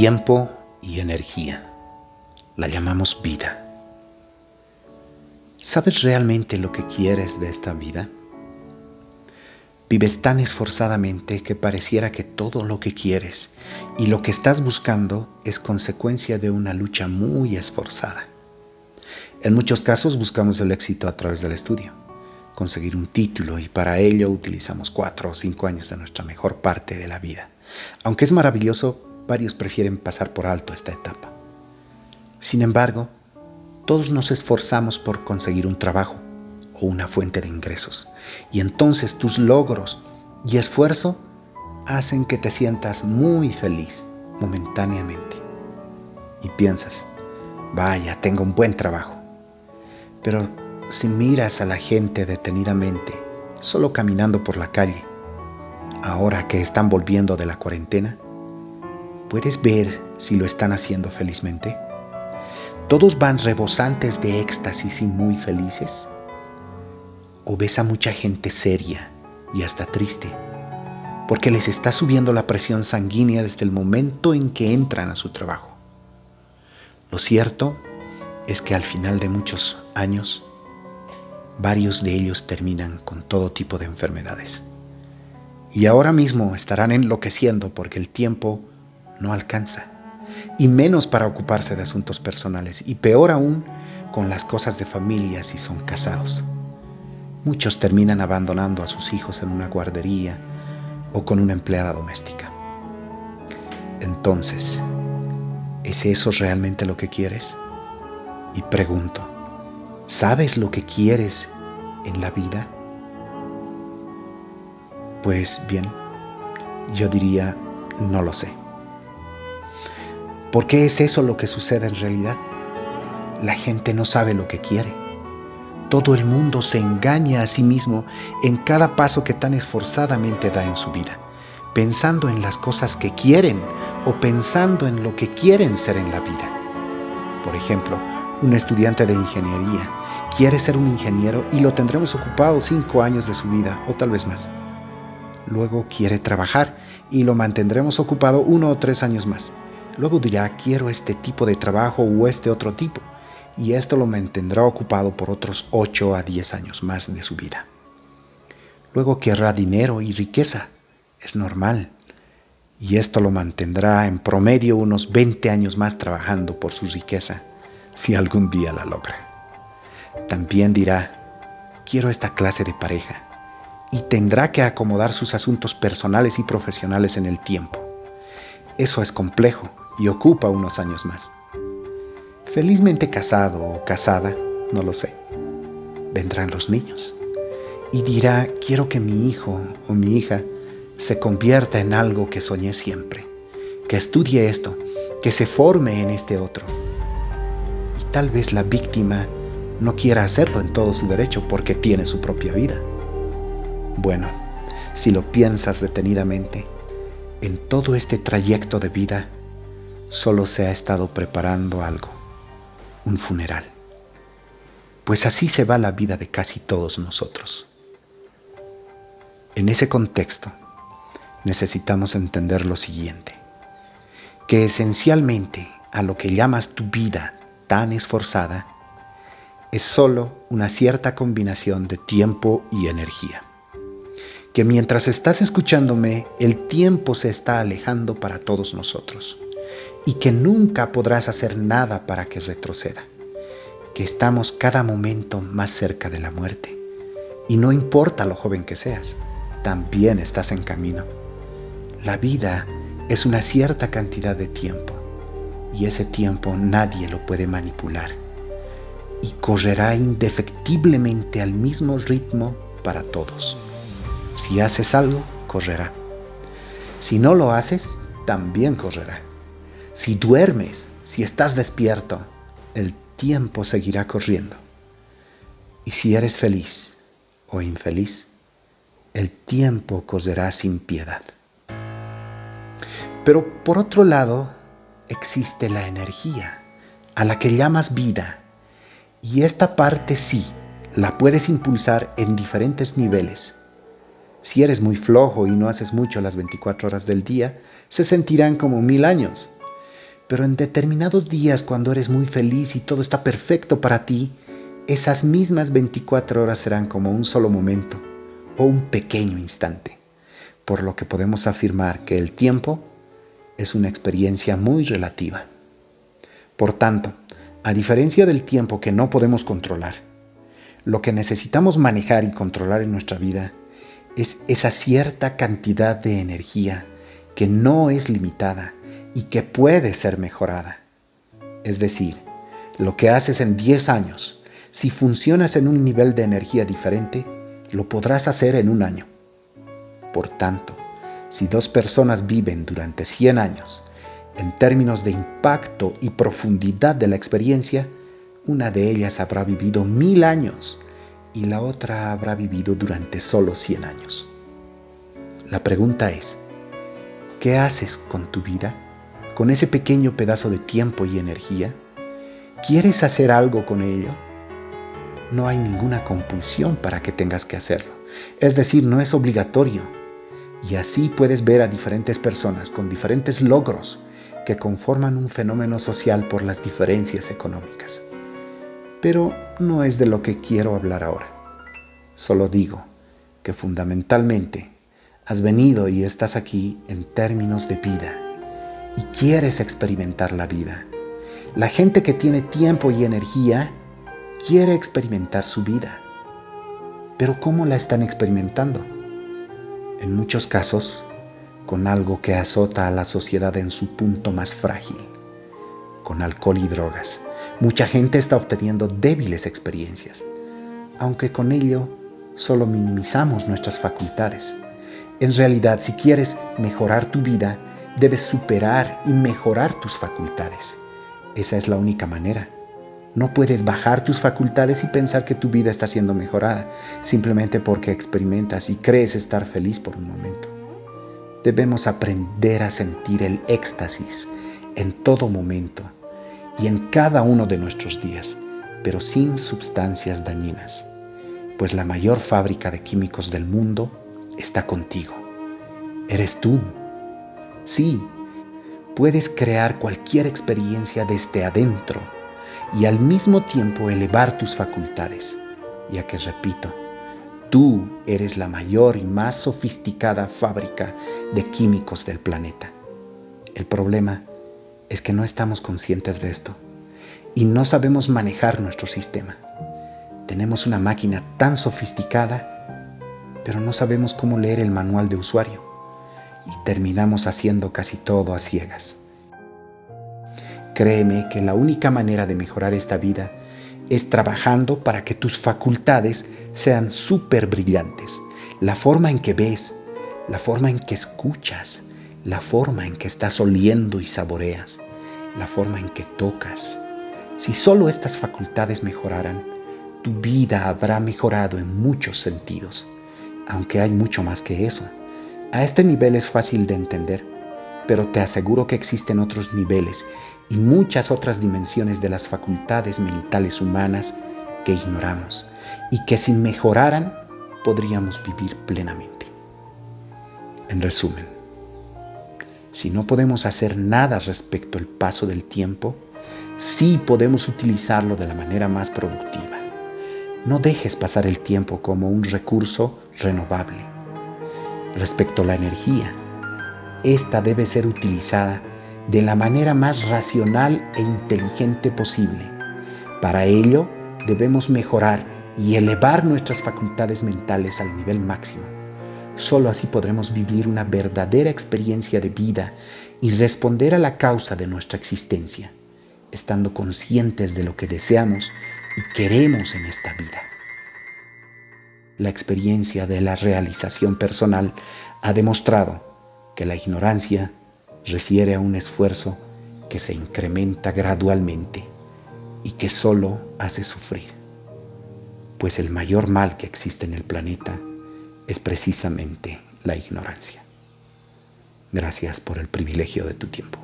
tiempo y energía. La llamamos vida. ¿Sabes realmente lo que quieres de esta vida? Vives tan esforzadamente que pareciera que todo lo que quieres y lo que estás buscando es consecuencia de una lucha muy esforzada. En muchos casos buscamos el éxito a través del estudio, conseguir un título y para ello utilizamos cuatro o cinco años de nuestra mejor parte de la vida. Aunque es maravilloso, varios prefieren pasar por alto esta etapa. Sin embargo, todos nos esforzamos por conseguir un trabajo, o una fuente de ingresos. Y entonces tus logros y esfuerzo hacen que te sientas muy feliz momentáneamente. Y piensas, vaya, tengo un buen trabajo. Pero si miras a la gente detenidamente, solo caminando por la calle, ahora que están volviendo de la cuarentena, ¿puedes ver si lo están haciendo felizmente? ¿Todos van rebosantes de éxtasis y muy felices? o ves a mucha gente seria y hasta triste, porque les está subiendo la presión sanguínea desde el momento en que entran a su trabajo. Lo cierto es que al final de muchos años, varios de ellos terminan con todo tipo de enfermedades. Y ahora mismo estarán enloqueciendo porque el tiempo no alcanza, y menos para ocuparse de asuntos personales, y peor aún con las cosas de familia si son casados. Muchos terminan abandonando a sus hijos en una guardería o con una empleada doméstica. Entonces, ¿es eso realmente lo que quieres? Y pregunto, ¿sabes lo que quieres en la vida? Pues bien, yo diría, no lo sé. ¿Por qué es eso lo que sucede en realidad? La gente no sabe lo que quiere. Todo el mundo se engaña a sí mismo en cada paso que tan esforzadamente da en su vida, pensando en las cosas que quieren o pensando en lo que quieren ser en la vida. Por ejemplo, un estudiante de ingeniería quiere ser un ingeniero y lo tendremos ocupado cinco años de su vida o tal vez más. Luego quiere trabajar y lo mantendremos ocupado uno o tres años más. Luego dirá, quiero este tipo de trabajo o este otro tipo y esto lo mantendrá ocupado por otros 8 a 10 años más de su vida. Luego querrá dinero y riqueza, es normal, y esto lo mantendrá en promedio unos 20 años más trabajando por su riqueza, si algún día la logra. También dirá, quiero esta clase de pareja, y tendrá que acomodar sus asuntos personales y profesionales en el tiempo. Eso es complejo y ocupa unos años más felizmente casado o casada, no lo sé. Vendrán los niños y dirá, quiero que mi hijo o mi hija se convierta en algo que soñé siempre, que estudie esto, que se forme en este otro. Y tal vez la víctima no quiera hacerlo en todo su derecho porque tiene su propia vida. Bueno, si lo piensas detenidamente, en todo este trayecto de vida solo se ha estado preparando algo un funeral. Pues así se va la vida de casi todos nosotros. En ese contexto, necesitamos entender lo siguiente, que esencialmente a lo que llamas tu vida tan esforzada es sólo una cierta combinación de tiempo y energía. Que mientras estás escuchándome, el tiempo se está alejando para todos nosotros y que nunca podrás hacer nada para que retroceda, que estamos cada momento más cerca de la muerte. Y no importa lo joven que seas, también estás en camino. La vida es una cierta cantidad de tiempo y ese tiempo nadie lo puede manipular y correrá indefectiblemente al mismo ritmo para todos. Si haces algo, correrá. Si no lo haces, también correrá. Si duermes, si estás despierto, el tiempo seguirá corriendo. Y si eres feliz o infeliz, el tiempo correrá sin piedad. Pero por otro lado, existe la energía, a la que llamas vida, y esta parte sí, la puedes impulsar en diferentes niveles. Si eres muy flojo y no haces mucho las 24 horas del día, se sentirán como mil años Pero en determinados días, cuando eres muy feliz y todo está perfecto para ti, esas mismas 24 horas serán como un solo momento o un pequeño instante, por lo que podemos afirmar que el tiempo es una experiencia muy relativa. Por tanto, a diferencia del tiempo que no podemos controlar, lo que necesitamos manejar y controlar en nuestra vida es esa cierta cantidad de energía que no es limitada y que puede ser mejorada. Es decir, lo que haces en 10 años, si funcionas en un nivel de energía diferente, lo podrás hacer en un año. Por tanto, si dos personas viven durante 100 años, en términos de impacto y profundidad de la experiencia, una de ellas habrá vivido mil años y la otra habrá vivido durante solo 100 años. La pregunta es, ¿qué haces con tu vida? ¿Con ese pequeño pedazo de tiempo y energía? ¿Quieres hacer algo con ello? No hay ninguna compulsión para que tengas que hacerlo. Es decir, no es obligatorio. Y así puedes ver a diferentes personas con diferentes logros que conforman un fenómeno social por las diferencias económicas. Pero no es de lo que quiero hablar ahora. Solo digo que fundamentalmente has venido y estás aquí en términos de vida quieres experimentar la vida. La gente que tiene tiempo y energía quiere experimentar su vida. Pero ¿cómo la están experimentando? En muchos casos, con algo que azota a la sociedad en su punto más frágil, con alcohol y drogas Mucha gente está obteniendo débiles experiencias, aunque con ello solo minimizamos nuestras facultades. En realidad, si quieres mejorar tu vida, debes superar y mejorar tus facultades. Esa es la única manera. No puedes bajar tus facultades y pensar que tu vida está siendo mejorada, simplemente porque experimentas y crees estar feliz por un momento. Debemos aprender a sentir el éxtasis en todo momento y en cada uno de nuestros días, pero sin sustancias dañinas, pues la mayor fábrica de químicos del mundo está contigo. Eres tú. Sí, puedes crear cualquier experiencia desde adentro y al mismo tiempo elevar tus facultades, ya que repito, tú eres la mayor y más sofisticada fábrica de químicos del planeta. El problema es que no estamos conscientes de esto y no sabemos manejar nuestro sistema. Tenemos una máquina tan sofisticada, pero no sabemos cómo leer el manual de usuario y terminamos haciendo casi todo a ciegas. Créeme que la única manera de mejorar esta vida es trabajando para que tus facultades sean súper brillantes. La forma en que ves, la forma en que escuchas, la forma en que estás oliendo y saboreas, la forma en que tocas. Si solo estas facultades mejoraran, tu vida habrá mejorado en muchos sentidos, aunque hay mucho más que eso. A este nivel es fácil de entender, pero te aseguro que existen otros niveles y muchas otras dimensiones de las facultades mentales humanas que ignoramos y que si mejoraran podríamos vivir plenamente. En resumen, si no podemos hacer nada respecto al paso del tiempo, sí podemos utilizarlo de la manera más productiva. No dejes pasar el tiempo como un recurso renovable. Respecto a la energía, esta debe ser utilizada de la manera más racional e inteligente posible. Para ello, debemos mejorar y elevar nuestras facultades mentales al nivel máximo Solo así podremos vivir una verdadera experiencia de vida y responder a la causa de nuestra existencia, estando conscientes de lo que deseamos y queremos en esta vida. La experiencia de la realización personal ha demostrado que la ignorancia refiere a un esfuerzo que se incrementa gradualmente y que solo hace sufrir, pues el mayor mal que existe en el planeta es precisamente la ignorancia. Gracias por el privilegio de tu tiempo.